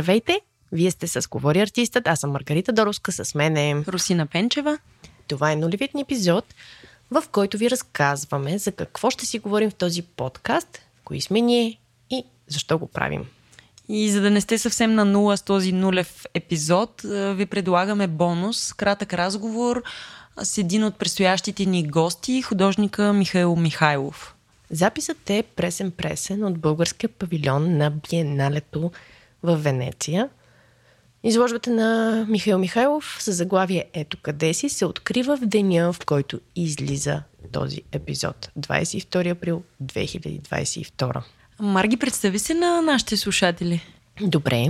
Здравейте! Вие сте с Говори артистът, аз съм Маргарита Доровска, с мен е Русина Пенчева. Това е нулевият ни епизод, в който ви разказваме за какво ще си говорим в този подкаст, кои сме ние и защо го правим. И за да не сте съвсем на нула с този нулев епизод, ви предлагаме бонус, кратък разговор с един от предстоящите ни гости, художника Михаил Михайлов. Записът е пресен-пресен от българския павилион на Биеналето в Венеция. Изложбата на Михаил Михайлов с заглавие Ето къде си се открива в деня, в който излиза този епизод. 22 април 2022. Марги, представи се на нашите слушатели. Добре.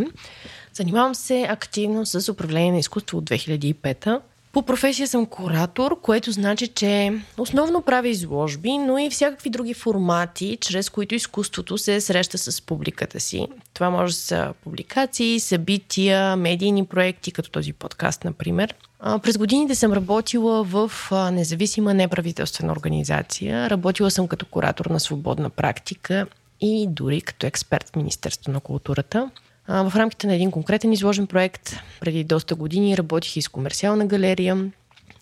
Занимавам се активно с управление на изкуство от 2005 по професия съм куратор, което значи, че основно правя изложби, но и всякакви други формати, чрез които изкуството се среща с публиката си. Това може да са публикации, събития, медийни проекти, като този подкаст, например. През годините съм работила в независима неправителствена организация. Работила съм като куратор на свободна практика и дори като експерт в Министерство на културата. В рамките на един конкретен изложен проект преди доста години работих и с комерциална галерия,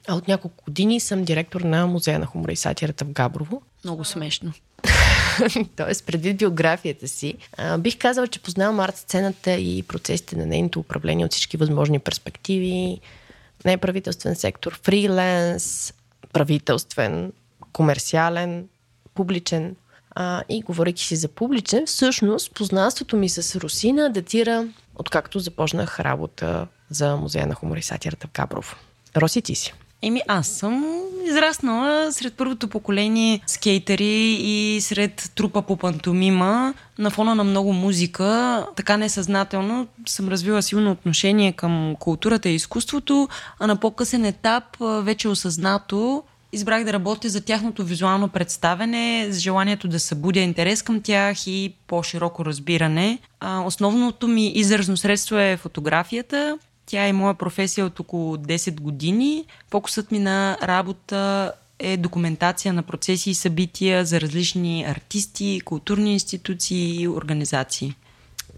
а от няколко години съм директор на Музея на хумора и сатирата в Габрово. Много смешно. Тоест, предвид биографията си, бих казала, че познавам арт-сцената и процесите на нейното управление от всички възможни перспективи. Неправителствен сектор, фриленс, правителствен, комерциален, публичен. А, и говорейки си за публичен, всъщност познанството ми с Русина датира откакто започнах работа за Музея на хумор и сатирата в Габрово. Роси, ти си. Еми, аз съм израснала сред първото поколение скейтери и сред трупа по пантомима на фона на много музика. Така несъзнателно съм развила силно отношение към културата и изкуството, а на по-късен етап вече осъзнато избрах да работя за тяхното визуално представене, с желанието да събудя интерес към тях и по-широко разбиране. А, основното ми изразно средство е фотографията. Тя е моя професия от около 10 години. Фокусът ми на работа е документация на процеси и събития за различни артисти, културни институции и организации.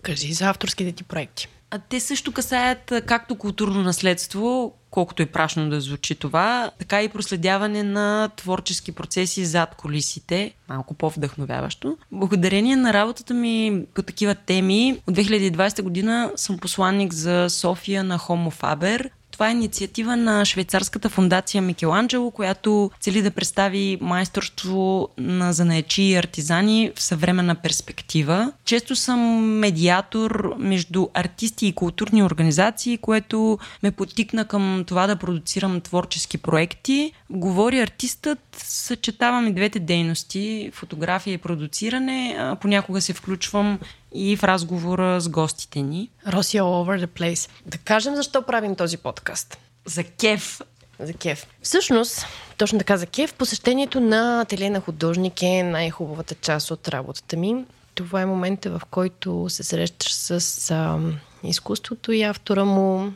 Кажи за авторските ти проекти. А те също касаят както културно наследство, колкото е прашно да звучи това, така и проследяване на творчески процеси зад колисите, малко по-вдъхновяващо. Благодарение на работата ми по такива теми, от 2020 година съм посланник за София на Homo Faber, това е инициатива на швейцарската фундация Микеланджело, която цели да представи майсторство на занаячи и артизани в съвременна перспектива. Често съм медиатор между артисти и културни организации, което ме потикна към това да продуцирам творчески проекти. Говори артистът, съчетавам и двете дейности фотография и продуциране. Понякога се включвам и в разговора с гостите ни. Роси all over the place. Да кажем защо правим този подкаст. За кеф. За кеф. Всъщност, точно така за кеф, посещението на ателие на художник е най-хубавата част от работата ми. Това е момента, в който се срещаш с а, изкуството и автора му,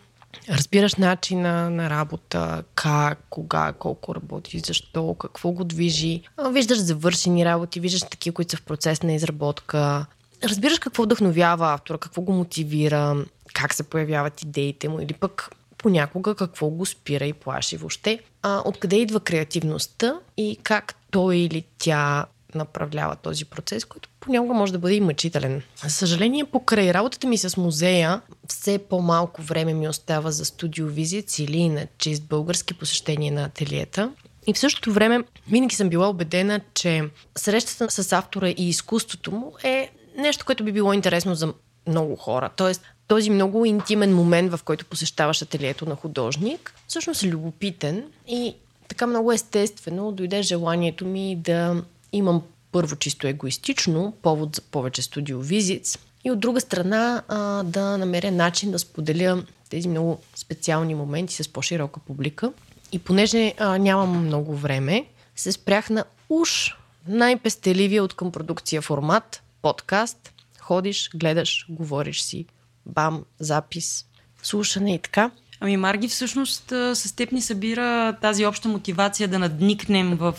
разбираш начина на работа, как, кога, колко работи, защо, какво го движи. Виждаш завършени работи, виждаш такива, които са в процес на изработка разбираш какво вдъхновява автора, какво го мотивира, как се появяват идеите му или пък понякога какво го спира и плаши въобще. А, откъде идва креативността и как той или тя направлява този процес, който понякога може да бъде и мъчителен. За съжаление, покрай работата ми с музея, все по-малко време ми остава за студиовизит или на чист български посещения на ателиета. И в същото време винаги съм била убедена, че срещата с автора и изкуството му е нещо, което би било интересно за много хора. Тоест, този много интимен момент, в който посещаваш ателието на художник, всъщност е любопитен и така много естествено дойде желанието ми да имам първо чисто егоистично повод за повече студиовизиц и от друга страна а, да намеря начин да споделя тези много специални моменти с по-широка публика. И понеже а, нямам много време, се спрях на уж най-пестеливия от към продукция формат подкаст, ходиш, гледаш, говориш си, бам, запис, слушане и така. Ами Марги, всъщност с теб ни събира тази обща мотивация да надникнем в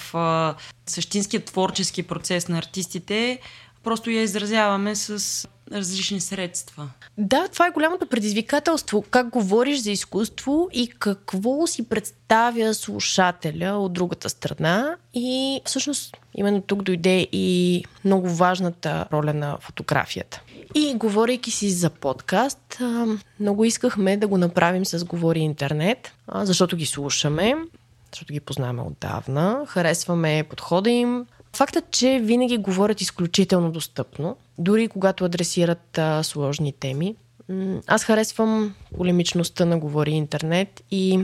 същинския творчески процес на артистите. Просто я изразяваме с различни средства. Да, това е голямото предизвикателство. Как говориш за изкуство и какво си представя слушателя от другата страна. И всъщност именно тук дойде и много важната роля на фотографията. И говорейки си за подкаст, много искахме да го направим с Говори Интернет, защото ги слушаме, защото ги познаваме отдавна, харесваме подхода им. Фактът, че винаги говорят изключително достъпно, дори когато адресират а, сложни теми. Аз харесвам полемичността на Говори Интернет и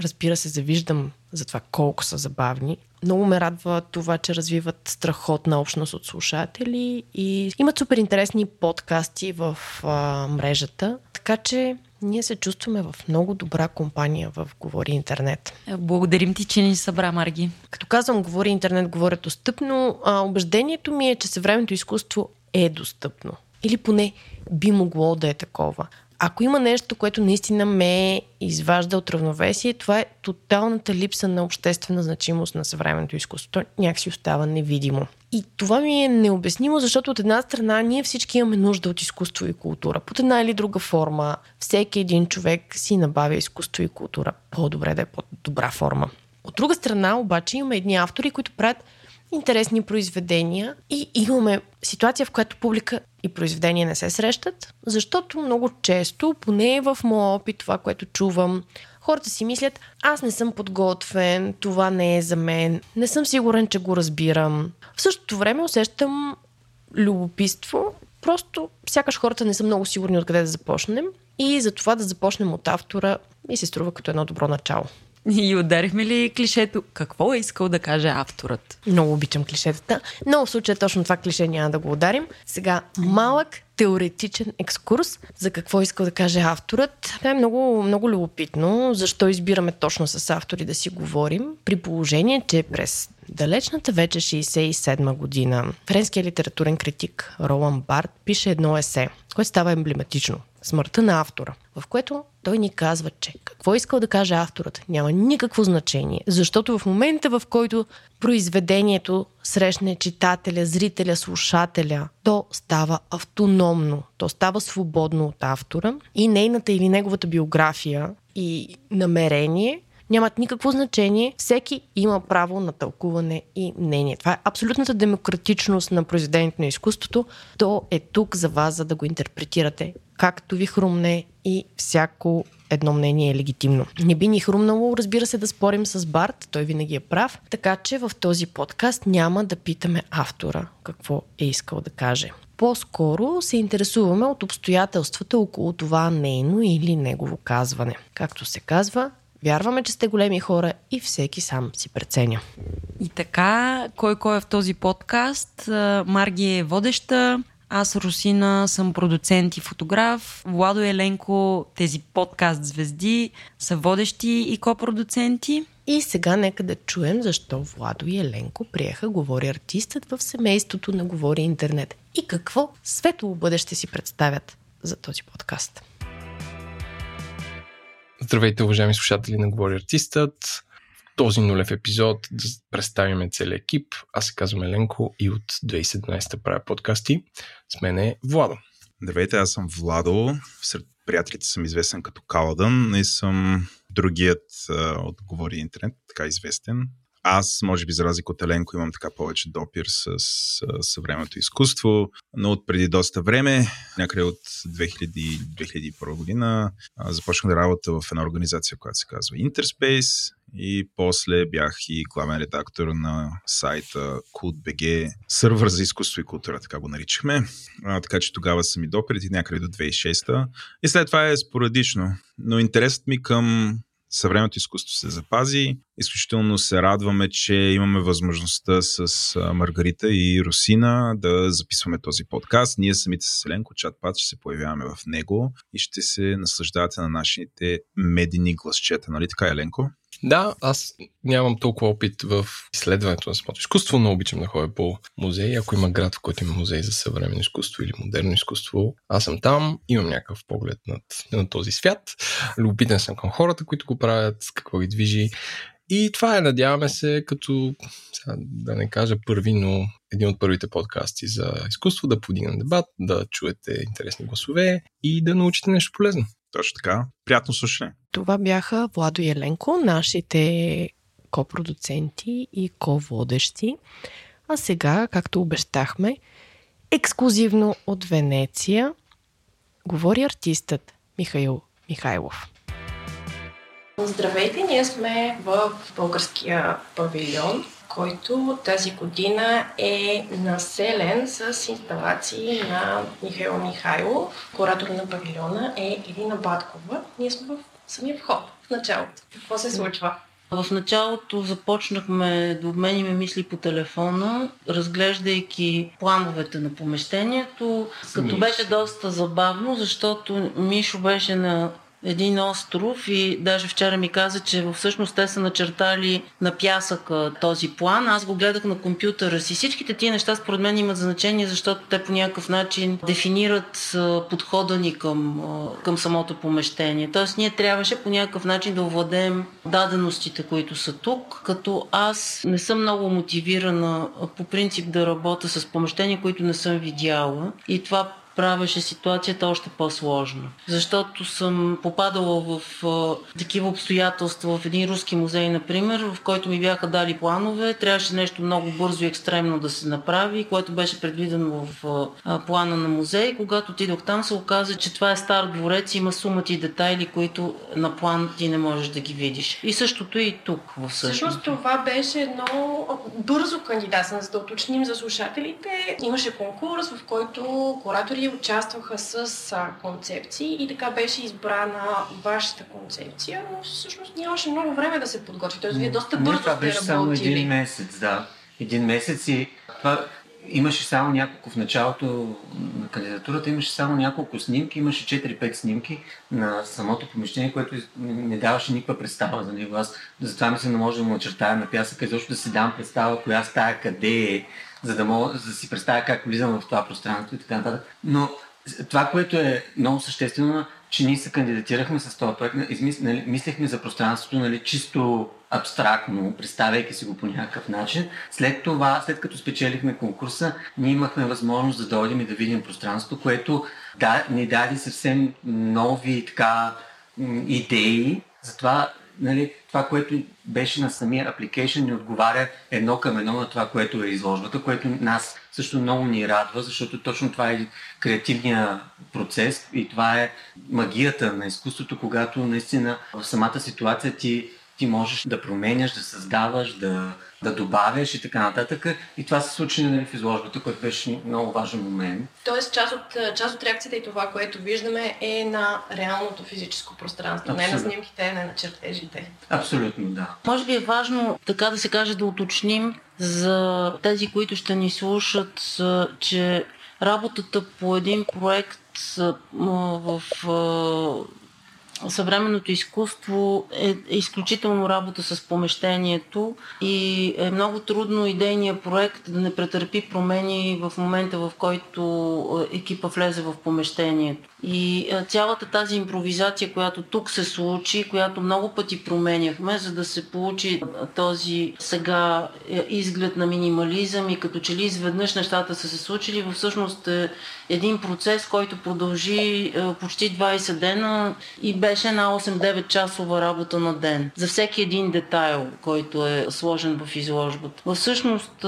разбира се, завиждам за това колко са забавни. Много ме радва това, че развиват страхотна общност от слушатели и имат супер интересни подкасти в а, мрежата. Така че ние се чувстваме в много добра компания в Говори Интернет. Е, благодарим ти, че ни събра, Марги. Като казвам Говори Интернет, говоря достъпно, а, убеждението ми е, че съвременното изкуство е достъпно. Или поне би могло да е такова. Ако има нещо, което наистина ме изважда от равновесие, това е тоталната липса на обществена значимост на съвременното изкуство. То някакси остава невидимо. И това ми е необяснимо, защото от една страна ние всички имаме нужда от изкуство и култура. Под една или друга форма, всеки един човек си набавя изкуство и култура. По-добре да е по-добра форма. От друга страна, обаче, имаме едни автори, които правят интересни произведения и имаме ситуация, в която публика и произведения не се срещат, защото много често, поне в моя опит, това, което чувам, хората си мислят, аз не съм подготвен, това не е за мен, не съм сигурен, че го разбирам. В същото време усещам любопитство, просто сякаш хората не са много сигурни откъде да започнем и за това да започнем от автора ми се струва като едно добро начало. И ударихме ли клишето? Какво е искал да каже авторът? Много обичам клишетата, но в случая точно това клише няма да го ударим. Сега, малък теоретичен екскурс за какво искал да каже авторът. Това е много, много любопитно. Защо избираме точно с автори да си говорим, при положение, че през далечната вече 67 година френският литературен критик Ролан Барт пише едно есе, което става емблематично смъртта на автора, в което той ни казва, че какво е искал да каже авторът няма никакво значение, защото в момента, в който произведението срещне читателя, зрителя, слушателя, то става автономно, то става свободно от автора и нейната или неговата биография и намерение нямат никакво значение. Всеки има право на тълкуване и мнение. Това е абсолютната демократичност на произведението на изкуството. То е тук за вас, за да го интерпретирате както ви хрумне и всяко едно мнение е легитимно. Не би ни хрумнало, разбира се, да спорим с Барт, той винаги е прав, така че в този подкаст няма да питаме автора какво е искал да каже. По-скоро се интересуваме от обстоятелствата около това нейно или негово казване. Както се казва, Вярваме, че сте големи хора и всеки сам си преценя. И така, кой кой е в този подкаст? Марги е водеща, аз, Русина, съм продуцент и фотограф. Владо и Еленко, тези подкаст звезди, са водещи и копродуценти. И сега нека да чуем защо Владо и Еленко приеха Говори артистът в семейството на Говори интернет. И какво светло бъдеще си представят за този подкаст. Здравейте, уважаеми слушатели на Говори артистът този нулев епизод да представим целият екип. Аз се казвам Еленко и от 2017 правя подкасти. С мен е Владо. Здравейте, аз съм Владо. Сред приятелите съм известен като Каладън и съм другият от Говори Интернет, така известен. Аз, може би, за разлика от Еленко, имам така повече допир с, с съвременното изкуство, но от преди доста време, някъде от 2000, 2001 година, започнах да работя в една организация, която се казва Interspace и после бях и главен редактор на сайта CultBG, сървър за изкуство и култура, така го наричахме. А, така че тогава съм и допреди някъде до 2006 И след това е спорадично. Но интересът ми към съвременното изкуство се запази. Изключително се радваме, че имаме възможността с Маргарита и Русина да записваме този подкаст. Ние самите с Еленко Чатпад ще се появяваме в него и ще се наслаждавате на нашите медийни гласчета. Нали така, Еленко? Да, аз нямам толкова опит в изследването на самото изкуство, но обичам да ходя по музеи. Ако има град, в който има музей за съвременно изкуство или модерно изкуство, аз съм там, имам някакъв поглед над, на този свят. Любопитен съм към хората, които го правят, какво ги движи И това е, надяваме се, като, сега, да не кажа първи, но един от първите подкасти за изкуство, да подигна дебат, да чуете интересни гласове и да научите нещо полезно. Точно така. Приятно слушане. Това бяха Владо и Еленко, нашите копродуценти и ко-водещи. А сега, както обещахме, ексклюзивно от Венеция, говори артистът Михаил Михайлов. Здравейте, ние сме в българския павилион, който тази година е населен с инсталации на Михаил Михайлов. Куратор на павилиона е Ирина Баткова. Ние сме в самия вход, в началото. Какво се случва? В началото започнахме да обмениме мисли по телефона, разглеждайки плановете на помещението, като беше доста забавно, защото Мишо беше на един остров и даже вчера ми каза, че всъщност те са начертали на пясъка този план. Аз го гледах на компютъра си. Всичките тия неща според мен имат значение, защото те по някакъв начин дефинират подхода ни към, към самото помещение. Тоест ние трябваше по някакъв начин да овладеем даденостите, които са тук, като аз не съм много мотивирана по принцип да работя с помещения, които не съм видяла. И това правеше ситуацията още по-сложна. Защото съм попадала в а, такива обстоятелства в един руски музей, например, в който ми бяха дали планове. Трябваше нещо много бързо и екстремно да се направи, което беше предвидено в а, плана на музей. Когато отидох там, се оказа, че това е стар дворец, има сумати детайли, които на план ти не можеш да ги видиш. И същото и тук в Всъщност това беше едно бързо кандидатстване, за да уточним за слушателите. Имаше конкурс, в който куратори участваха с а, концепции и така беше избрана вашата концепция, но всъщност нямаше много време да се подготви. Тоест, вие доста бързо това беше сте само един месец, да. Един месец и това имаше само няколко в началото на кандидатурата, имаше само няколко снимки, имаше 4-5 снимки на самото помещение, което не даваше никаква представа за него. Аз затова ми се не може да му начертая на пясъка и защо да си дам представа коя стая къде е, за да мога за да си представя как влизам в това пространство и така нататък. Но това, което е много съществено, че ние се кандидатирахме с този проект, измис, нали, мислехме за пространството нали, чисто абстрактно, представяйки си го по някакъв начин. След това, след като спечелихме конкурса, ние имахме възможност да дойдем и да видим пространството, което да, ни даде съвсем нови така, идеи. Затова нали, това, което беше на самия application, ни отговаря едно към едно на това, което е изложбата, което нас също много ни радва, защото точно това е креативния процес и това е магията на изкуството, когато наистина в самата ситуация ти, ти можеш да променяш, да създаваш, да, да добавяш и така нататък. И това се случи нали, в изложбата, което беше много важен момент. Тоест, част от, част от реакцията и това, което виждаме е на реалното физическо пространство, Абсолютно. не на снимките, не на чертежите. Абсолютно, да. Може би е важно, така да се каже, да уточним за тези, които ще ни слушат, че работата по един проект в съвременното изкуство е, е изключително работа с помещението и е много трудно идейния проект да не претърпи промени в момента, в който екипа влезе в помещението. И цялата тази импровизация, която тук се случи, която много пъти променяхме, за да се получи този сега е, изглед на минимализъм и като че ли изведнъж нещата са се случили, всъщност е един процес, който продължи почти 20 дена и беше една 8-9 часова работа на ден. За всеки един детайл, който е сложен в изложбата. Всъщност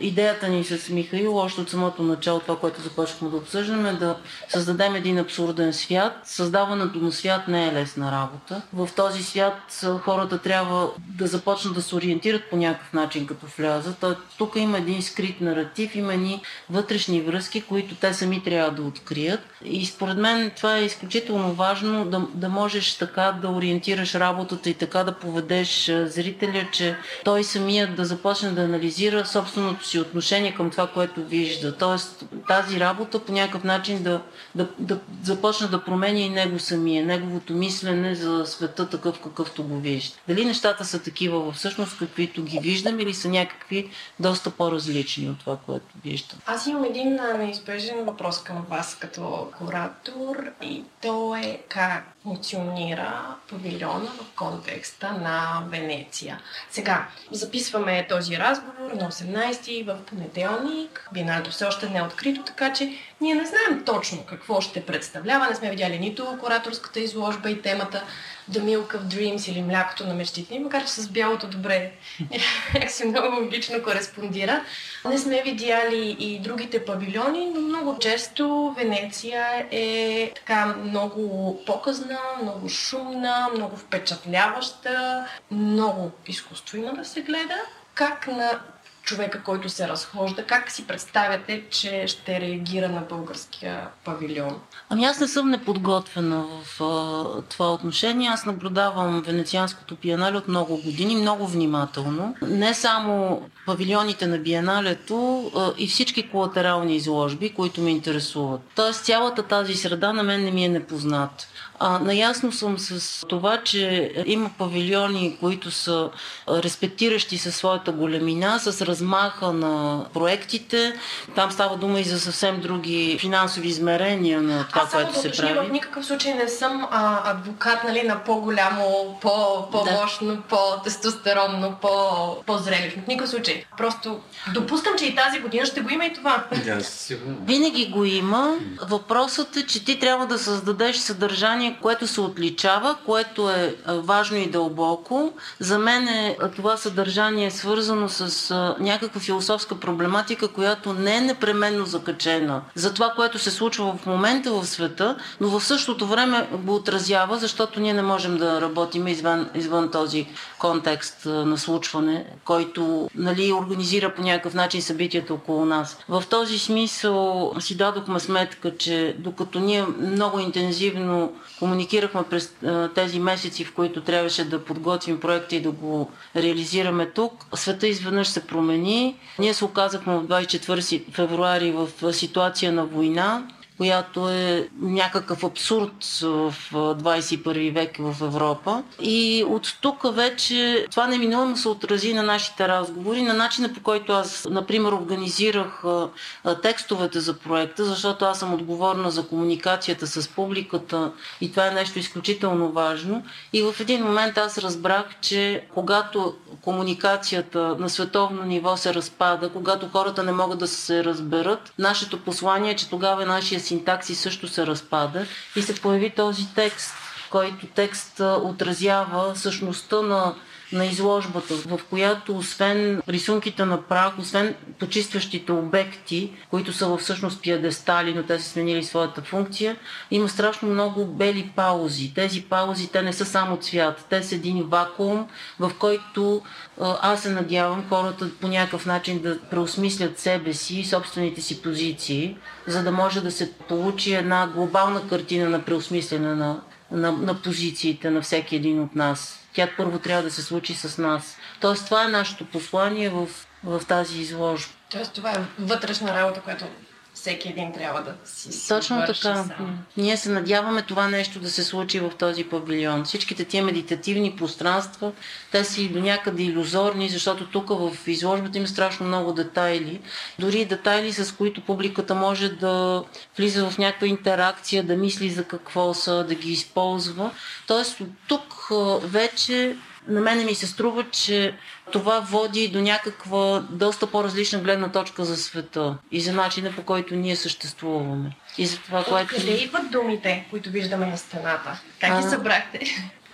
идеята ни с Михаил, още от самото начало, това, което започнахме да обсъждаме, е да създадем един абсурден свят. Създаването на свят не е лесна работа. В този свят хората трябва да започнат да се ориентират по някакъв начин, като влязат. Тук има един скрит наратив, има ни вътрешни връзки, които те сами трябва да открият. И според мен това е изключително важно да, да можеш така да ориентираш работата и така да поведеш зрителя, че той самият да започне да анализира собственото си отношение към това, което вижда. Тоест тази работа по някакъв начин да, да, да започне да променя и него самия, неговото мислене за света такъв какъвто го вижда. Дали нещата са такива всъщност, каквито ги виждам или са някакви доста по-различни от това, което виждам? Аз имам един неизбежен въпрос към вас като куратор и то е как функционира павилиона в контекста на Венеция. Сега, записваме този разговор на 18 в понеделник. Биеналето все още не е открито, така че ние не знаем точно какво ще представлява. Не сме видяли нито кураторската изложба и темата The Milk of Dreams или Млякото на мечтите, макар че с бялото добре си много логично кореспондира. Не сме видяли и другите павилиони, но много често Венеция е така много показна, много шумна, много впечатляваща, много изкуство има да се гледа. Как на човека, който се разхожда. Как си представяте, че ще реагира на българския павилион? Ами аз не съм неподготвена в а, това отношение. Аз наблюдавам Венецианското биенале от много години, много внимателно. Не само павилионите на биеналето а, и всички колатерални изложби, които ме интересуват. Тоест цялата тази среда на мен не ми е непозната. А, наясно съм с това, че има павилиони, които са респектиращи със своята големина, с размаха на проектите. Там става дума и за съвсем други финансови измерения на това, Аз което да се прави. в никакъв случай не съм а, адвокат нали, на по-голямо, по, по-мощно, да. по-тестостеронно, по, по-зрелищно. В никакъв случай. Просто допускам, че и тази година ще го има и това. Да, сигурно. Винаги го има. Въпросът е, че ти трябва да създадеш съдържание, което се отличава, което е важно и дълбоко. За мен е, това съдържание е свързано с някаква философска проблематика, която не е непременно закачена за това, което се случва в момента в света, но в същото време го отразява, защото ние не можем да работим извън, извън този контекст на случване, който нали, организира по някакъв начин събитията около нас. В този смисъл си дадохме сметка, че докато ние много интензивно комуникирахме през тези месеци, в които трябваше да подготвим проекта и да го реализираме тук, света изведнъж се промени. Ние се оказахме в 24 февруари в ситуация на война която е някакъв абсурд в 21 век в Европа. И от тук вече това неминуемо се отрази на нашите разговори, на начина по който аз, например, организирах текстовете за проекта, защото аз съм отговорна за комуникацията с публиката и това е нещо изключително важно. И в един момент аз разбрах, че когато комуникацията на световно ниво се разпада, когато хората не могат да се разберат, нашето послание е, че тогава нашия синтакси също се разпада и се появи този текст, който текст отразява същността на на изложбата, в която освен рисунките на прах, освен почистващите обекти, които са всъщност пиадестали, но те са сменили своята функция, има страшно много бели паузи. Тези паузи, те не са само цвят, те са един вакуум, в който аз се надявам хората по някакъв начин да преосмислят себе си и собствените си позиции, за да може да се получи една глобална картина на преосмислене на, на, на позициите на всеки един от нас. Тя първо трябва да се случи с нас. Тоест това е нашето послание в, в тази изложба. Тоест това е вътрешна работа, която всеки един трябва да си Точно така. Сам. Ние се надяваме това нещо да се случи в този павилион. Всичките тия медитативни пространства, те си до някъде иллюзорни, защото тук в изложбата има страшно много детайли. Дори детайли, с които публиката може да влиза в някаква интеракция, да мисли за какво са, да ги използва. Тоест тук вече на мене ми се струва, че това води до някаква доста по-различна гледна точка за света и за начина по който ние съществуваме. И за това, което... Къде идват думите, които виждаме на стената? Как ги събрахте?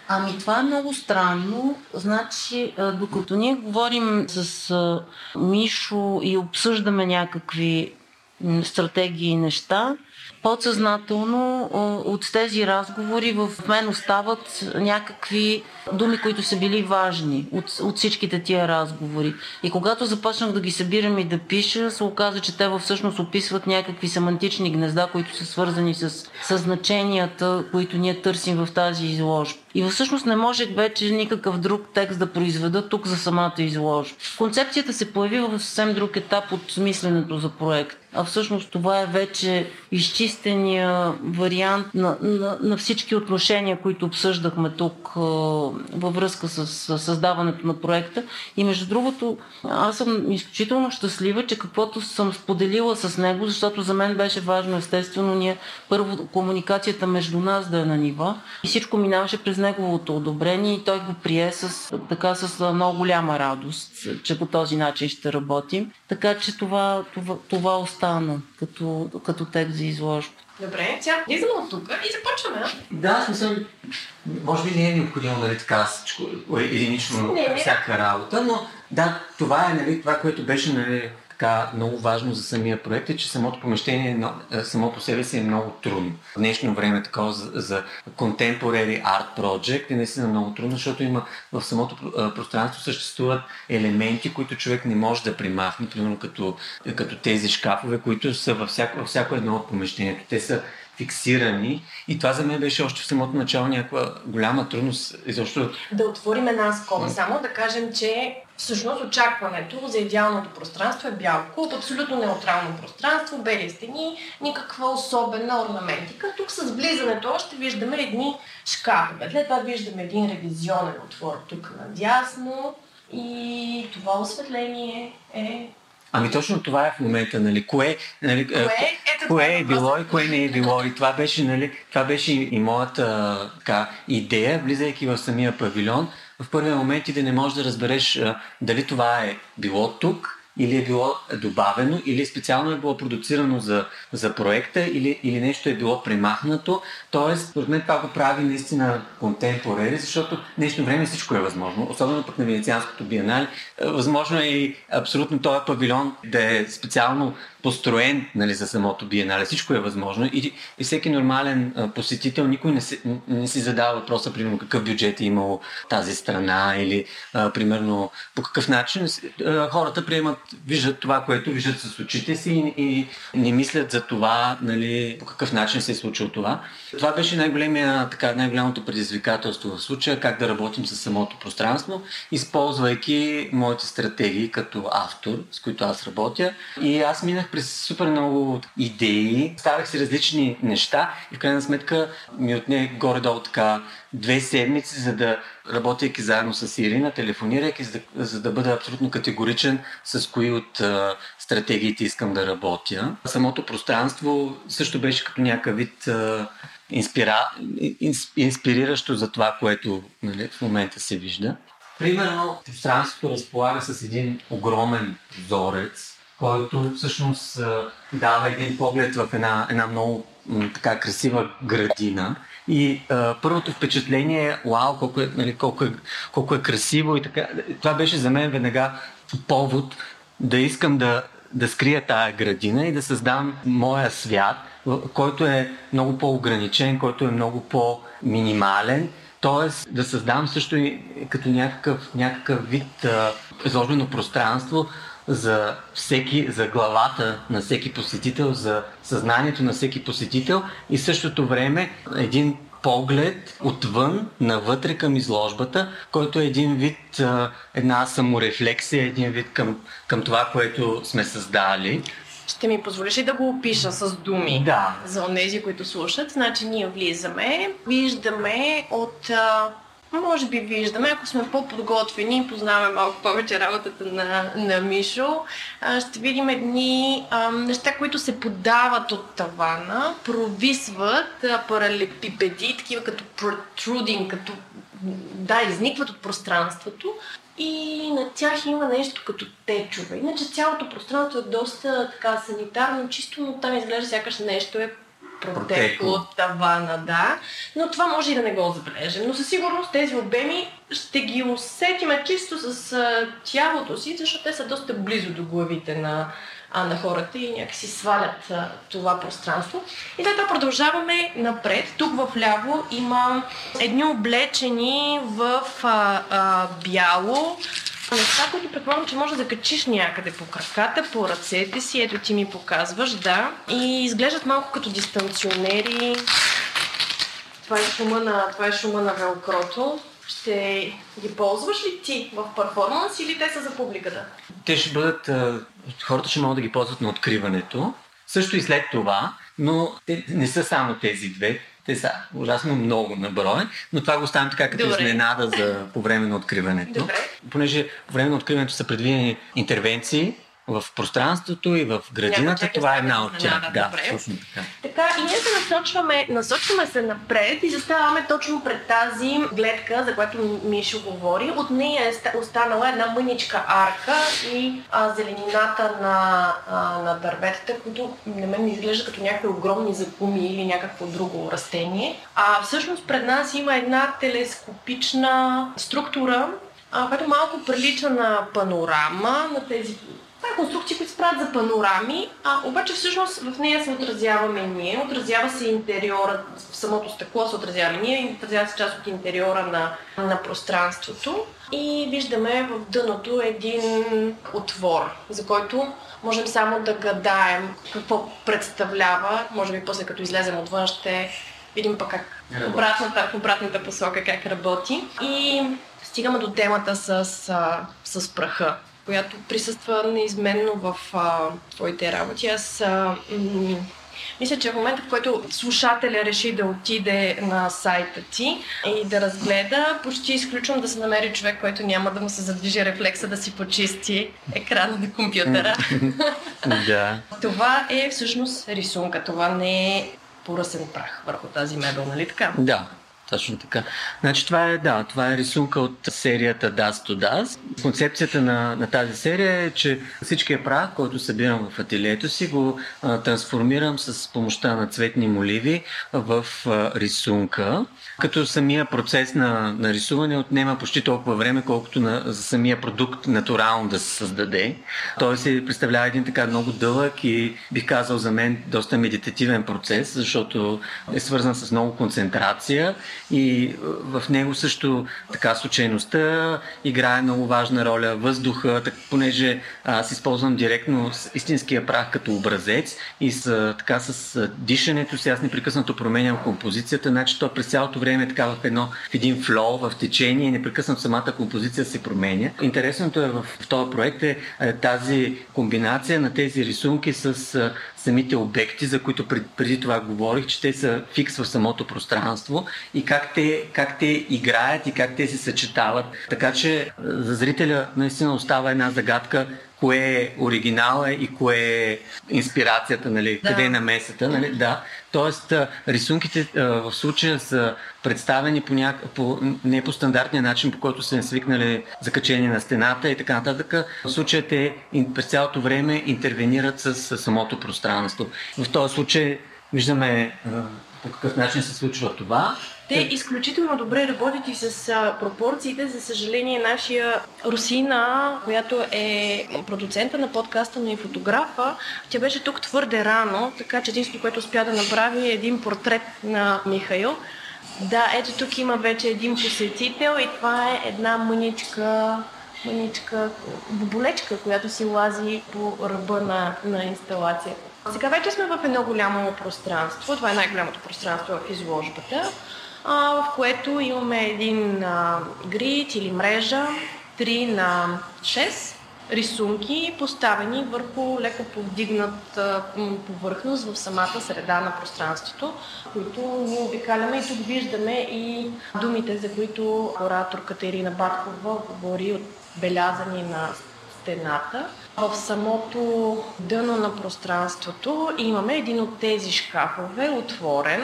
Ами това е много странно. Значи, докато ние говорим с Мишо и обсъждаме някакви стратегии и неща, подсъзнателно от тези разговори в мен остават някакви думи, които са били важни от, от всичките тия разговори. И когато започнах да ги събирам и да пиша, се оказа, че те всъщност описват някакви семантични гнезда, които са свързани с, с значенията, които ние търсим в тази изложба. И всъщност не можех вече никакъв друг текст да произведа тук за самата изложба. Концепцията се появи в съвсем друг етап от мисленето за проект а всъщност това е вече изчистения вариант на, на, на всички отношения, които обсъждахме тук а, във връзка с, с създаването на проекта. И между другото, аз съм изключително щастлива, че каквото съм споделила с него, защото за мен беше важно, естествено, ние първо комуникацията между нас да е на нива и всичко минаваше през неговото одобрение и той го прие с, така, с много голяма радост, че по този начин ще работим. Така че това, това, това остана като, като текст за изложба. Добре, сега влизаме от тук и започваме. Да, смисъл, може би не е необходимо, нали, така всичко, единично не. всяка работа, но да, това е, нали, това, което беше, нали, така много важно за самия проект е, че самото помещение е, само по себе си е много трудно. В днешно време такова за, за Contemporary Art Project е наистина много трудно, защото има в самото пространство съществуват елементи, които човек не може да примахне, примерно като, като тези шкафове, които са във всяко, във всяко едно от помещението. Те са фиксирани. И това за мен беше още в самото начало някаква голяма трудност. Изобщо... Да отворим една скоба. Само да кажем, че всъщност очакването за идеалното пространство е бял куп, абсолютно неутрално пространство, бели стени, никаква особена орнаментика. Тук с влизането още виждаме едни шкафове. След това виждаме един ревизионен отвор тук надясно и това осветление е Ами точно това е в момента, нали? Кое, нали, кое, ето кое е било и кое не е било. И това беше, нали, това беше и моята така, идея, влизайки в самия павилион. В първия момент и да не можеш да разбереш дали това е било тук или е било добавено, или специално е било продуцирано за, за проекта, или, или нещо е било премахнато. Тоест, според мен това го прави наистина контемпорери, защото днешно време всичко е възможно, особено пък на Венецианското биенале. Възможно е и абсолютно този павилион да е специално построен нали, за самото биенале. Всичко е възможно и, и всеки нормален посетител, никой не, си, не си задава въпроса, примерно, какъв бюджет е имал тази страна или, а, примерно, по какъв начин а, хората приемат, виждат това, което виждат с очите си и, и не мислят за това, нали, по какъв начин се е случило това. Това беше най-големия, така, най-голямото предизвикателство в случая, как да работим с самото пространство, използвайки моите стратегии като автор, с които аз работя. И аз минах през супер много идеи, ставах си различни неща и в крайна сметка ми отне горе-долу така две седмици, за да работейки заедно с Ирина, телефонирайки, за за да бъда абсолютно категоричен с кои от а, стратегиите искам да работя. Самото пространство също беше като някакъв вид а, инспира... инспириращо за това, което нали, в момента се вижда. Примерно, пространството разполага с един огромен зорец, който всъщност дава един поглед в една, една много така красива градина. И а, първото впечатление е, вау, колко е, нали, колко, е, колко е красиво и така. Това беше за мен веднага повод да искам да, да скрия тая градина и да създам моя свят, който е много по-ограничен, който е много по-минимален. Тоест да създам също и като някакъв, някакъв вид а, изложено пространство, за всеки, за главата на всеки посетител, за съзнанието на всеки посетител и същото време един поглед отвън, навътре към изложбата, който е един вид, една саморефлексия, един вид към, към това, което сме създали. Ще ми позволиш ли да го опиша с думи да. за онези, които слушат? Значи ние влизаме, виждаме от може би виждаме, ако сме по-подготвени и познаваме малко повече работата на, на Мишо, ще видим едни неща, които се подават от тавана, провисват паралепипеди, такива като protruding, като да, изникват от пространството и на тях има нещо като течове. Иначе цялото пространство е доста така санитарно, чисто, но там изглежда сякаш нещо е протекло от тавана, да. Но това може и да не го забележим. Но със сигурност тези обеми ще ги усетим чисто с тялото си, защото те са доста близо до главите на, а, на хората и някакси свалят а, това пространство. И след това продължаваме напред. Тук в ляво има едни облечени в а, а, бяло Неща, които предполагам, че може да качиш някъде по краката, по ръцете си. Ето ти ми показваш, да. И изглеждат малко като дистанционери. Това е шума на, това е шума на велкрото. Ще ги ползваш ли ти в перформанс или те са за публиката? Те ще бъдат, хората ще могат да ги ползват на откриването, също и след това, но те не са само тези две. Те са ужасно много на брой, но това го оставям така като Добре. изненада за, по време на откриването. Добре. Понеже по време на откриването са предвидени интервенции в пространството и в градината, това е една от тях. Да, точно така. Така, и ние се насочваме, насочваме се напред и заставаме точно пред тази гледка, за която Мишо говори. От нея е ста- останала една мъничка арка и а, зеленината на, а, на дърветата, които на мен ми изглежда като някакви огромни закуми или някакво друго растение. А всъщност пред нас има една телескопична структура, а, която малко прилича на панорама, на тези конструкции, които се правят за панорами, а обаче всъщност в нея се отразяваме ние, отразява се интериора, в самото стъкло се отразяваме ние, отразява се част от интериора на, на пространството и виждаме в дъното един отвор, за който можем само да гадаем какво представлява. Може би после като излезем отвън ще видим пък как в обратната, обратната посока как работи. И стигаме до темата с, а, с праха която присъства неизменно в а, твоите работи. Аз а, м- мисля, че в момента, в който слушателя реши да отиде на сайта ти и да разгледа, почти изключвам да се намери човек, който няма да му се задвижи рефлекса да си почисти екрана на компютъра. Да. това е всъщност рисунка. Това не е поръсен прах върху тази мебел, нали така? Да, точно така. Значи това е, да, това е рисунка от серията Dust to Dust. Концепцията на, на тази серия е, че всичкия прах, който събирам в ателието си, го а, трансформирам с помощта на цветни моливи в а, рисунка, като самия процес на, на рисуване отнема почти толкова време, колкото на, за самия продукт натурално да се създаде. Той се представлява един така много дълъг и бих казал за мен доста медитативен процес, защото е свързан с много концентрация и е, в него също така случайността играе много важна роля, въздуха, так, понеже аз използвам директно истинския прах като образец и с, така с а, дишането си аз непрекъснато променям композицията, значи то през цялото време е така в, едно, в един флоу, в течение непрекъснато самата композиция се променя. Интересното е в, в този проект е, е тази комбинация на тези рисунки с самите обекти, за които пред, преди това говорих, че те са фикс в самото пространство и как те, как те играят и как те се съчетават. Така че за зрителя наистина остава една загадка кое е оригинала и кое е инспирацията, нали, Да. къде е намесата, нали, да. Тоест, рисунките в случая са представени по, няк... по не по стандартния начин, по който са свикнали закачени на стената и така нататък. В случая те през цялото време интервенират с, с самото пространство. В този случай виждаме по какъв начин се случва това. Те изключително добре работят и с пропорциите. За съжаление, нашия Русина, която е продуцента на подкаста, но и фотографа, тя беше тук твърде рано, така че единството, което успя да направи е един портрет на Михаил. Да, ето тук има вече един посетител и това е една мъничка, мъничка боболечка, която си лази по ръба на, на инсталацията. Сега вече сме в едно голямо пространство. Това е най-голямото пространство в изложбата, в което имаме един грид или мрежа, 3 на 6 рисунки, поставени върху леко повдигната м, повърхност в самата среда на пространството, които ние обикаляме и тук виждаме и думите, за които ораторката Ирина Баткова говори от белязани на стената. В самото дъно на пространството имаме един от тези шкафове, отворен.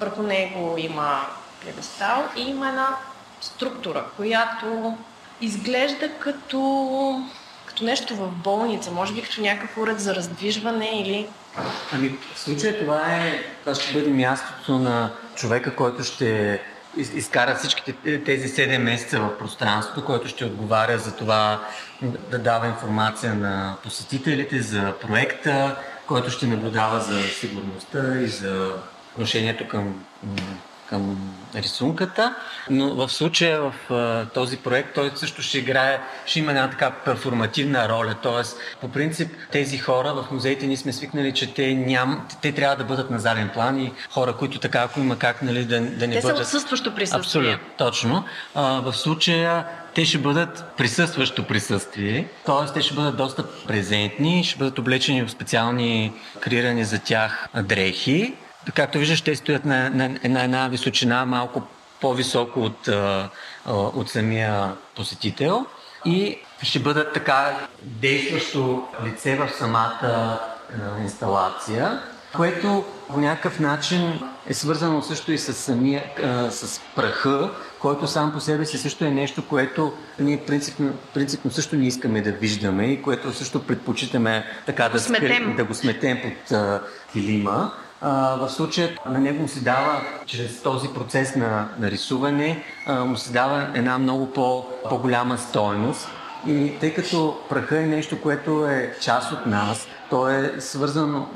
Върху него има пьедестал и има една структура, която изглежда като, като нещо в болница, може би като някакъв уред за раздвижване или... Ами, в случая това е, това ще бъде мястото на човека, който ще из- изкара всичките те- тези 7 месеца в пространството, който ще отговаря за това да дава информация на посетителите за проекта, който ще наблюдава за сигурността и за отношението към, към рисунката, но в случая в а, този проект той също ще играе, ще има една така перформативна роля, т.е. по принцип тези хора в музеите ние сме свикнали, че те, ням, те трябва да бъдат на заден план и хора, които така, ако има как нали, да, да не те бъдат... Те са отсъстващо присъствие. Абсолютно, точно. А, в случая те ще бъдат присъстващо присъствие, т.е. те ще бъдат доста презентни, ще бъдат облечени в специални креирани за тях дрехи. Както виждаш, те стоят на, на, на една височина малко по-високо от, от самия посетител и ще бъдат така действащо лице в самата инсталация, което по някакъв начин е свързано също и с самия, с праха, който сам по себе си също е нещо, което ние принципно, принципно също не искаме да виждаме и което също предпочитаме така да, сметем. да го сметем под а, килима. А, в случая на него му се дава, чрез този процес на, на рисуване, му се дава една много по, по-голяма стойност. И тъй като праха е нещо, което е част от нас, то е свързано,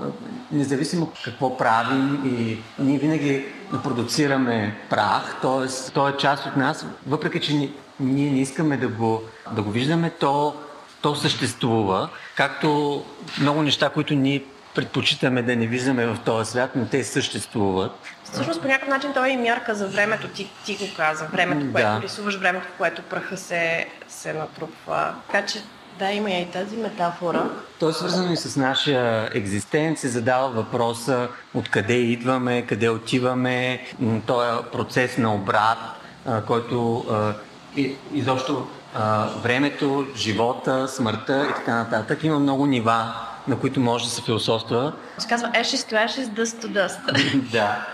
независимо какво правим и ние винаги продуцираме прах, т.е. то е част от нас, въпреки че ние не искаме да го, да го виждаме, то, то съществува, както много неща, които ние предпочитаме да не виждаме в този свят, но те съществуват. Всъщност по някакъв начин това е и мярка за времето, ти, ти го каза. Времето, да. което рисуваш, времето, в което праха се, се натрупва. Така че да, има и тази метафора. То е свързано и с нашия екзистенц, се задава въпроса откъде идваме, къде отиваме, този е процес на обрат, който изобщо времето, живота, смъртта и така нататък. Има много нива, на които може да се философства. Се казва ashes to ashes, dust to dust. да.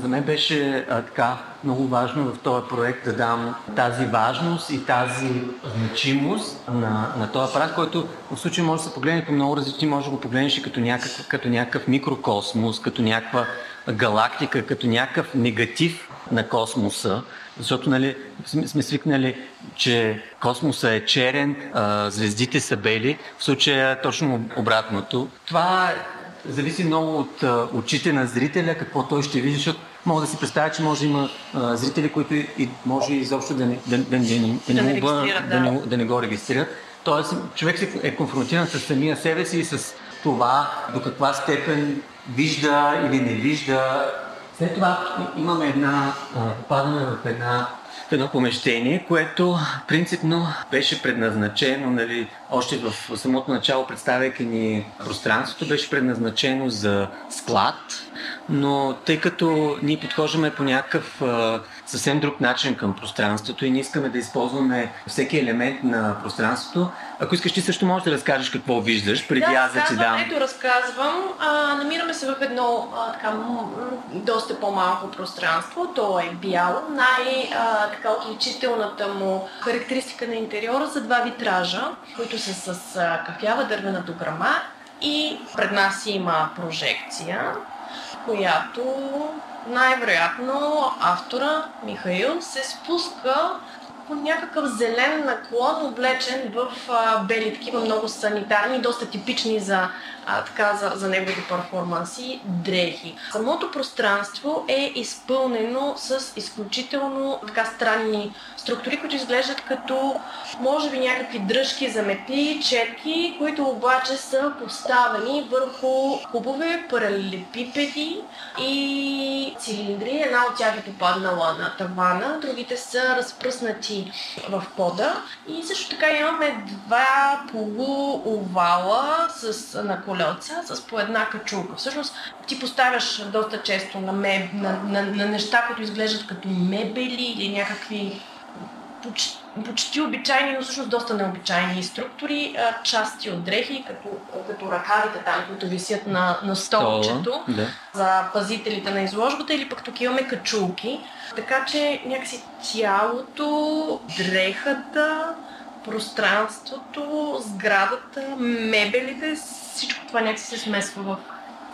За мен беше а, така много важно в този проект да дам тази важност и тази значимост на, на този апарат, който в случай може да се погледне по много различни, може да го погледнеш и като някакъв, като някакъв микрокосмос, като някаква галактика, като някакъв негатив на космоса, защото нали, сме свикнали, че космоса е черен, а, звездите са бели, в случая е точно обратното. Това зависи много от а, очите на зрителя, какво той ще види, защото мога да си представя, че може да има а, зрители, които и, може изобщо да не, да, да, да, да, не, да, да, не, да не го регистрират. Тоест, човек е конфронтиран с самия себе си и с това до каква степен вижда или не вижда. След това имаме една, попадане в една в едно помещение, което принципно беше предназначено, нали, още в самото начало, представяйки ни пространството, беше предназначено за склад, но тъй като ние подхождаме по някакъв съвсем друг начин към пространството и не искаме да използваме всеки елемент на пространството. Ако искаш, ти също можеш да разкажеш какво виждаш, преди да, аз да ти дам. Ето разказвам. А, намираме се в едно а, така, доста по-малко пространство. То е бяло. Най-така отличителната му характеристика на интериора са два витража, които са с а, кафява дървена дограма и пред нас има прожекция, която най-вероятно автора Михаил се спуска по някакъв зелен наклон, облечен в а, бели такива много санитарни, доста типични за, а, така, за, за неговите перформанси, дрехи. Самото пространство е изпълнено с изключително така странни структури, които изглеждат като може би някакви дръжки за метли, четки, които обаче са поставени върху кубове, паралелепипеди и цилиндри. Една от тях е попаднала на тавана, другите са разпръснати в пода. И също така имаме два полуовала с, на колелца с по една качулка. Всъщност ти поставяш доста често на, меб, на, на, на неща, които изглеждат като мебели или някакви почти, почти обичайни, но всъщност доста необичайни структури, части от дрехи, като, като ръкавите там, които висят на, на столчето да. за пазителите на изложбата, или пък тук имаме качулки. Така че някакси цялото, дрехата, пространството, сградата, мебелите, всичко това някакси се смесва в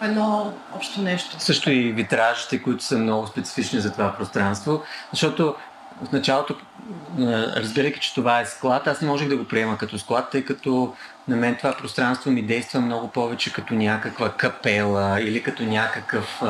едно общо нещо. Също и витражите, които са много специфични за това пространство, защото в началото, разбирайки, че това е склад, аз не можех да го приема като склад, тъй като на мен това пространство ми действа много повече като някаква капела или като някакъв...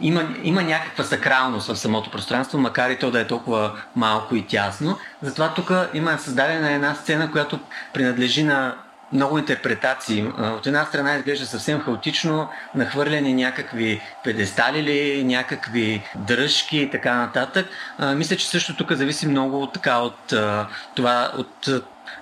има, има някаква сакралност в самото пространство, макар и то да е толкова малко и тясно. Затова тук има създадена една сцена, която принадлежи на много интерпретации. От една страна изглежда съвсем хаотично, нахвърляни някакви педестали или някакви дръжки и така нататък. Мисля, че също тук зависи много така от това, от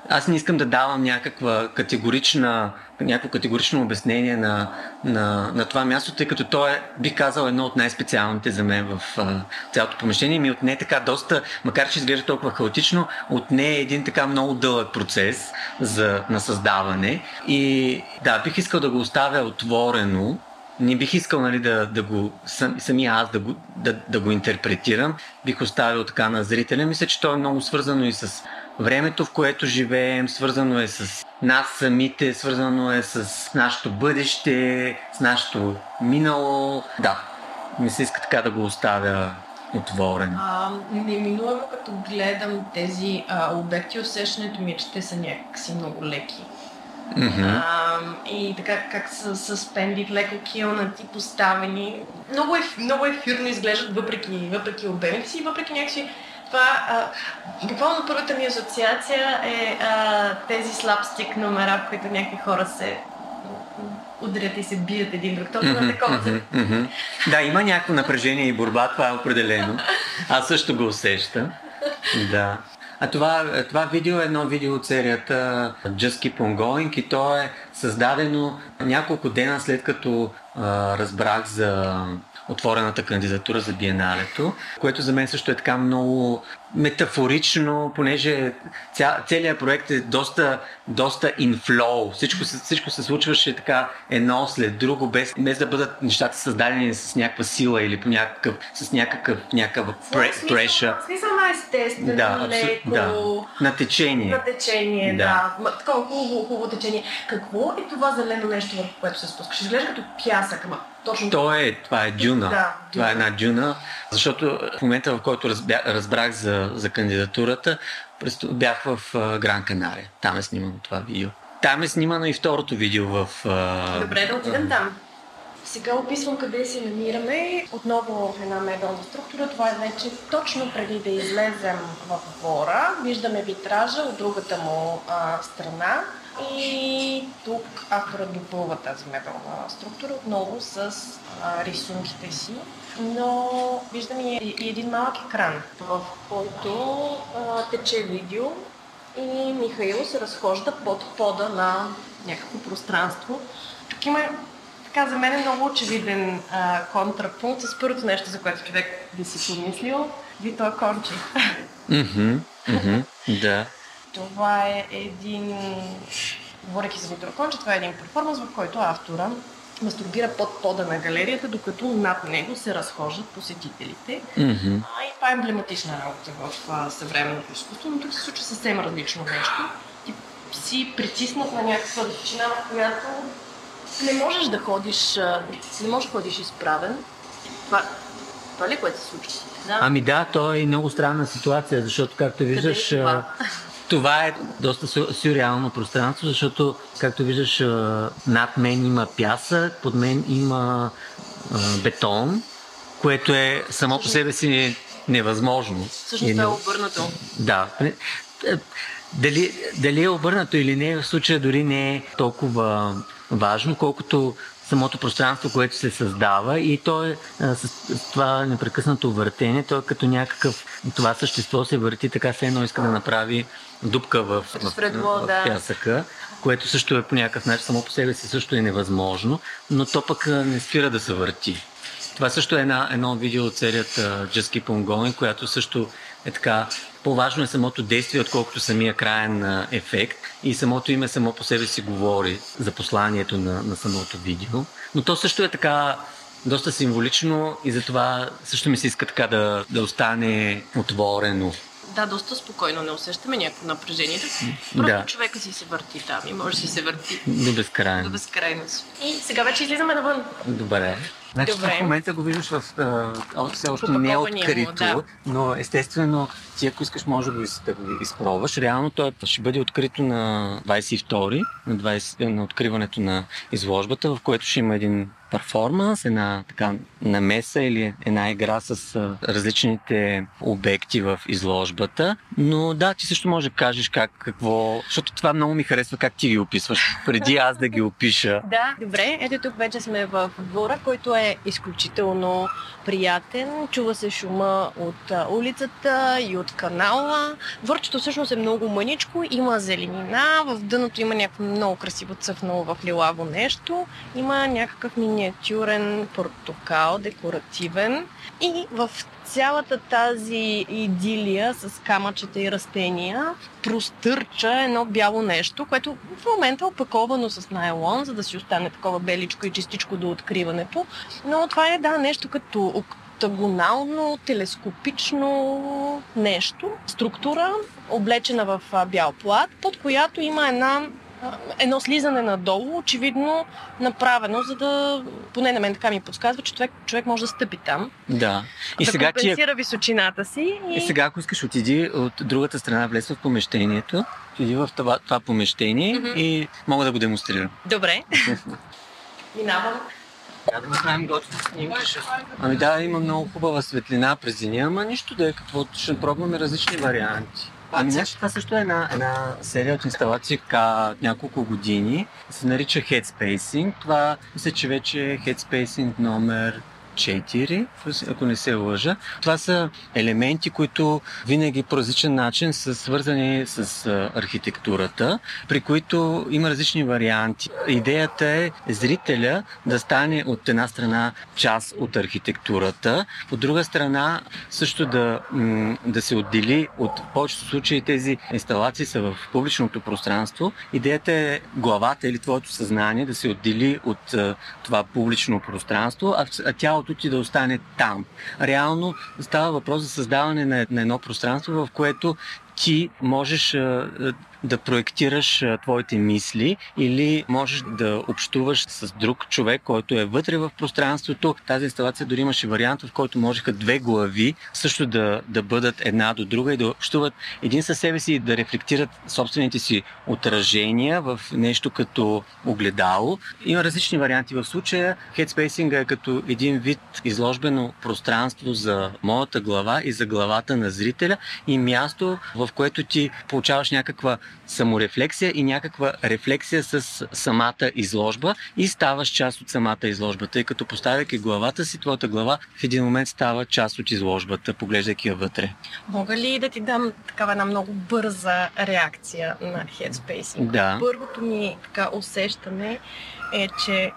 аз не искам да давам някаква категорична, някакво категорично обяснение на, на, на това място, тъй като то е, бих казал, едно от най-специалните за мен в а, цялото помещение. Ми отне така доста, макар че изглежда толкова хаотично, отне е един така много дълъг процес за, на създаване. И да, бих искал да го оставя отворено, не бих искал нали, да, да го, сам, самия аз да го, да, да го интерпретирам. Бих оставил така на зрителя. Мисля, че то е много свързано и с времето, в което живеем, свързано е с нас самите, свързано е с нашето бъдеще, с нашето минало. Да, ми се иска така да го оставя отворен. А, неминуемо като гледам тези а, обекти, усещането ми е, че те са някакси много леки. Mm-hmm. А, и така как са съспенди, леко килнати, поставени. Много, е, много ефирно изглеждат въпреки, въпреки обемите си, въпреки някакси това, а, буквално първата ми асоциация е а, тези слабстик номера, в които някакви хора се удрят и се бият един друг. Точно на такова. Mm-hmm, mm-hmm. Да, има някакво напрежение и борба, това е определено. Аз също го усещам. Да. А това, това видео е едно видео от серията Just Keep On Going и то е създадено няколко дена след като а, разбрах за отворената кандидатура за биеналето, което за мен също е така много метафорично, понеже ця, целият проект е доста, доста flow. Всичко, всичко се случваше така едно след друго, без, без да бъдат нещата създадени с някаква сила или по някакъв, с някакъв, някакъв преша. Смисъл на естествено, да, леко. Да. На течение. На течение, да. да. Такова хубаво, хубаво течение. Какво е това зелено нещо, върху което се спускаш? Изглежда като пясък, ама точно. То е, това е дюна. Да, това е една дюна, защото в момента, в който разбя, разбрах за, за кандидатурата, бях в Гран Канария. Там е снимано това видео. Там е снимано и второто видео в... Добре, да отидем там. Сега описвам къде се намираме. Отново една мебелна структура. Това е вече точно преди да излезем в двора. Виждаме витража от другата му а, страна. И тук авторът допълва тази мебелна структура отново с а, рисунките си. Но виждам и, и един малък екран, в който тече видео и Михаил се разхожда под пода на някакво пространство. Тук има така за мен е много очевиден а, контрапункт с първото нещо, за което човек би си помислил. Ви той конче. Mm-hmm. Mm-hmm. да. Това е един, говоряки за Виктор Конче, това е един перформанс, в който автора мастурбира под пода на галерията, докато над него се разхождат посетителите. Mm-hmm. А, и това е емблематична работа в а, съвременното изкуство, но тук се случва съвсем различно нещо. Ти си притиснат на някаква височина, в която не можеш да ходиш, не можеш да ходиш изправен. Това, това ли е което се случва? Да. Ами да, то е много странна ситуация, защото както виждаш, е това? това е доста сюрреално пространство, защото както виждаш над мен има пясък, под мен има бетон, което е само по себе си невъзможно. Всъщност е, е обърнато. Да. Е, дали, дали е обърнато или не, в случая дори не е толкова важно, колкото самото пространство, което се създава и то е а, с, с това непрекъснато въртене, то е като някакъв, това същество се върти така, все едно иска да направи дупка в, в, в, в, в пясъка, което също е по някакъв начин само по себе си също е невъзможно, но то пък не спира да се върти. Това също е една, едно видео от серията Just Keep On Going, която също е така, по-важно е самото действие, отколкото самия краен ефект и самото име само по себе си говори за посланието на, на самото видео. Но то също е така доста символично и затова също ми се иска така да, да остане отворено. Да, доста спокойно, не усещаме някакво напрежение. Просто да. човека си се върти там и може да си се върти. До безкрайност. До безкрайност. И сега вече излизаме навън. Добре. Значи Добре. в момента го виждаш в... а, все още не е открито, да. но естествено ти ако искаш може да го, да го изпробваш. Реално той ще бъде открито на 22 на, 20, на откриването на изложбата, в което ще има един перформанс, една така намеса или една игра с различните обекти в изложбата. Но да, ти също може да кажеш как, какво... Защото това много ми харесва как ти ги описваш, преди аз да ги опиша. Да, добре. Ето тук вече сме в двора, който е изключително приятен. Чува се шума от улицата и от канала. Дворчето всъщност е много мъничко, има зеленина, в дъното има някакво много красиво цъфнало в лилаво нещо. Има някакъв миниатюрен портокал, декоративен. И в цялата тази идилия с камъчета и растения простърча едно бяло нещо, което в момента е опаковано с найлон, за да си остане такова беличко и чистичко до откриването. Но това е, да, нещо като октагонално, телескопично нещо. Структура, облечена в бял плат, под която има една едно слизане надолу, очевидно направено, за да, поне на мен така ми подсказва, че човек, човек може да стъпи там, Да. И да сега ти, компенсира височината си. И... И сега, ако искаш, отиди от другата страна, влез в помещението, отиди в това, това помещение Мгм. и мога да го демонстрирам. Добре. Минавам. Трябва да направим готови снимки. Ами да, има много хубава светлина през деня, ама нищо да е, какво ще пробваме различни варианти. Ами значи това също е една, една серия от инсталации ка няколко години. Се нарича Headspacing. Това мисля, че вече е Headspacing номер 4, ако не се лъжа. Това са елементи, които винаги по различен начин са свързани с архитектурата, при които има различни варианти. Идеята е зрителя да стане от една страна част от архитектурата, от друга страна също да, да се отдели от повечето случаи тези инсталации са в публичното пространство. Идеята е главата или твоето съзнание да се отдели от това публично пространство, а, а тялото ти да остане там. Реално става въпрос за създаване на, едно пространство, в което ти можеш да проектираш твоите мисли или можеш да общуваш с друг човек, който е вътре в пространството. Тази инсталация дори имаше вариант, в който можеха две глави също да, да бъдат една до друга и да общуват един със себе си и да рефлектират собствените си отражения в нещо като огледало. Има различни варианти в случая. Headspacing е като един вид изложбено пространство за моята глава и за главата на зрителя и място, в което ти получаваш някаква саморефлексия и някаква рефлексия с самата изложба и ставаш част от самата изложба, тъй като поставяйки главата си, твоята глава в един момент става част от изложбата, поглеждайки я вътре. Мога ли да ти дам такава една много бърза реакция на Headspace? Да. Първото ми така усещане е, че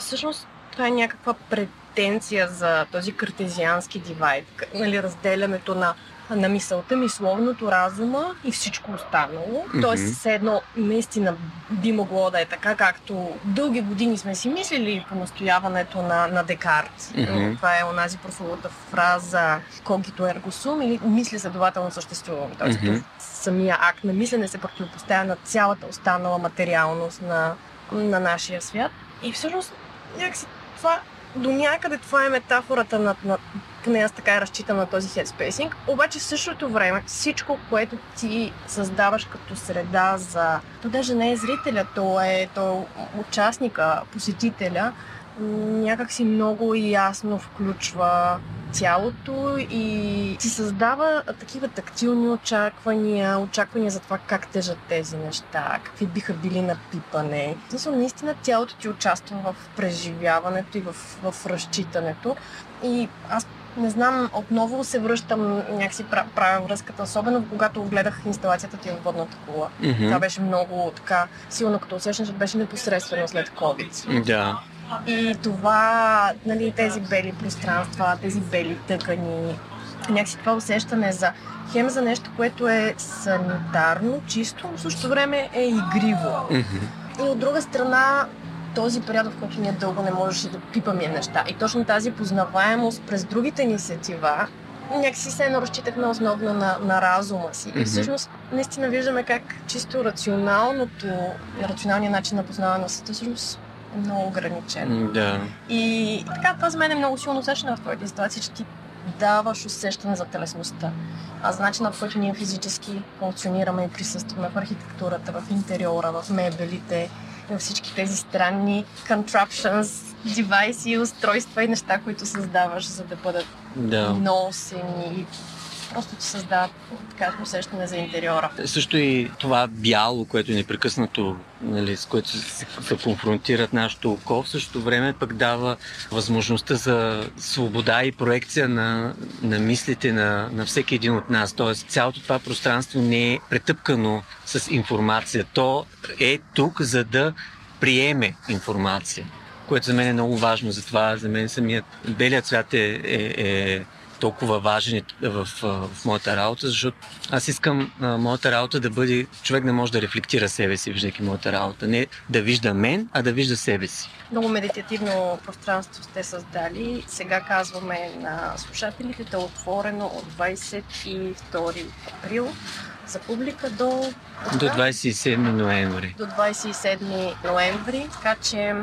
всъщност това е някаква претенция за този картезиански дивайд, нали, разделянето на на мисълта, мисловното, разума и всичко останало. Мгм. Тоест, все едно наистина би могло да е така, както дълги години сме си мислили по настояването на, на Декарт. Мгм. Това е онази прословута фраза когито ерго сум или мисля следователно съществувам. Тоест, Мгм. самия акт на мислене се противопоставя на цялата останала материалност на, на нашия свят. И всъщност, някакси това, до някъде това е метафората на, на поне аз така разчитам на този headspace. Обаче в същото време всичко, което ти създаваш като среда за... То даже не е зрителя, то е, то е участника, посетителя, някак си много ясно включва тялото и си създава такива тактилни очаквания, очаквания за това как тежат тези неща, какви биха били на пипане. В смисъл, наистина тялото ти участва в преживяването и в, в разчитането. И аз не знам, отново се връщам, някакси пра- правя връзката, особено когато гледах инсталацията ти във водната кула. Мгм. Това беше много така силно като усещане, защото беше непосредствено след COVID. Да. И това, нали, тези бели пространства, тези бели тъкани, някакси това усещане за хем за нещо, което е санитарно, чисто, но в същото време е игриво. Мгм. И от друга страна, този период, в който ние дълго не можеше да пипаме неща. И точно тази познаваемост през другите ни сетива, някакси се едно разчитахме основно на, на разума си. И всъщност наистина виждаме как чисто рационалното, рационалният начин на познаване на света всъщност е много ограничен. Да. И така, това за мен е много силно усещане в твоите ситуации, че ти даваш усещане за телесността. А за начинът, по който ние физически функционираме и присъстваме в архитектурата, в интериора, в мебелите, във всички тези странни contraptions, девайси, устройства и неща, които създаваш, за да бъдат Да. носени просто ти създават така усещане за интериора. Също и това бяло, което е непрекъснато, нали, с което се, се конфронтират нашето око, в същото време пък дава възможността за свобода и проекция на, на мислите на, на всеки един от нас. Тоест цялото това пространство не е претъпкано с информация. То е тук, за да приеме информация, което за мен е много важно. Затова за мен самият белият цвят е, е, е толкова важен в, в, в моята работа, защото аз искам а, моята работа да бъде... Човек не може да рефлектира себе си, виждайки моята работа. Не да вижда мен, а да вижда себе си. Много медитативно пространство сте създали. Сега казваме на слушателите да е отворено от 22 април за публика до... До 27 ноември. До 27 ноември, така че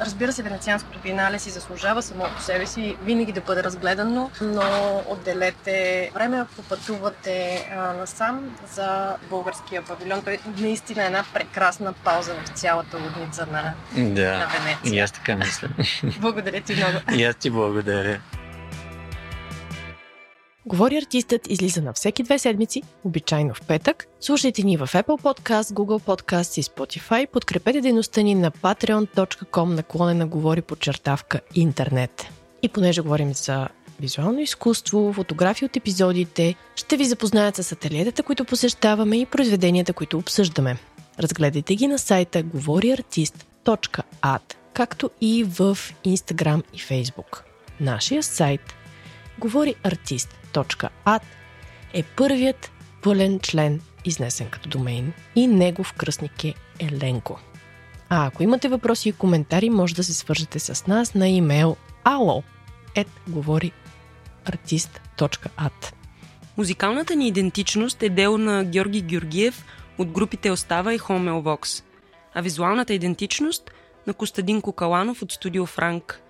Разбира се, Венецианското биенале си заслужава само по себе си винаги да бъде разгледано, но отделете време, ако пътувате а, насам за българския павилион. Той наистина е една прекрасна пауза в цялата лудница на, Да, на Венеция. и аз така мисля. Благодаря ти много. И аз ти благодаря. Говори артистът излиза на всеки две седмици, обичайно в петък. Слушайте ни в Apple Podcast, Google Podcast и Spotify. Подкрепете дейността ни на patreon.com наклонена говори подчертавка интернет. И понеже говорим за визуално изкуство, фотографии от епизодите, ще ви запознаят с ателиетата, които посещаваме и произведенията, които обсъждаме. Разгледайте ги на сайта говориартист.ad, както и в Instagram и Facebook. Нашия сайт говориартист.ad е първият пълен член, изнесен като домейн и негов кръстник е Еленко. А ако имате въпроси и коментари, може да се свържете с нас на имейл alo говориартист.ad. Музикалната ни идентичност е дело на Георги Георгиев от групите Остава и Хомелвокс, а визуалната идентичност на Костадин Кокаланов от студио Франк.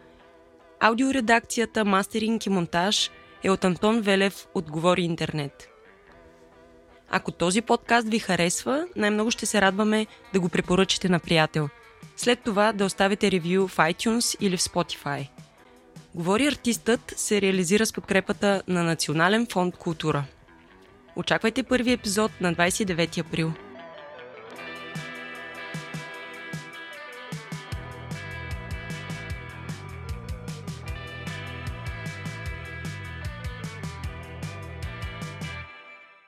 Аудиоредакцията, мастеринг и монтаж е от Антон Велев от Говори Интернет. Ако този подкаст ви харесва, най-много ще се радваме да го препоръчате на приятел. След това да оставите ревю в iTunes или в Spotify. Говори артистът се реализира с подкрепата на Национален фонд Култура. Очаквайте първи епизод на 29 април.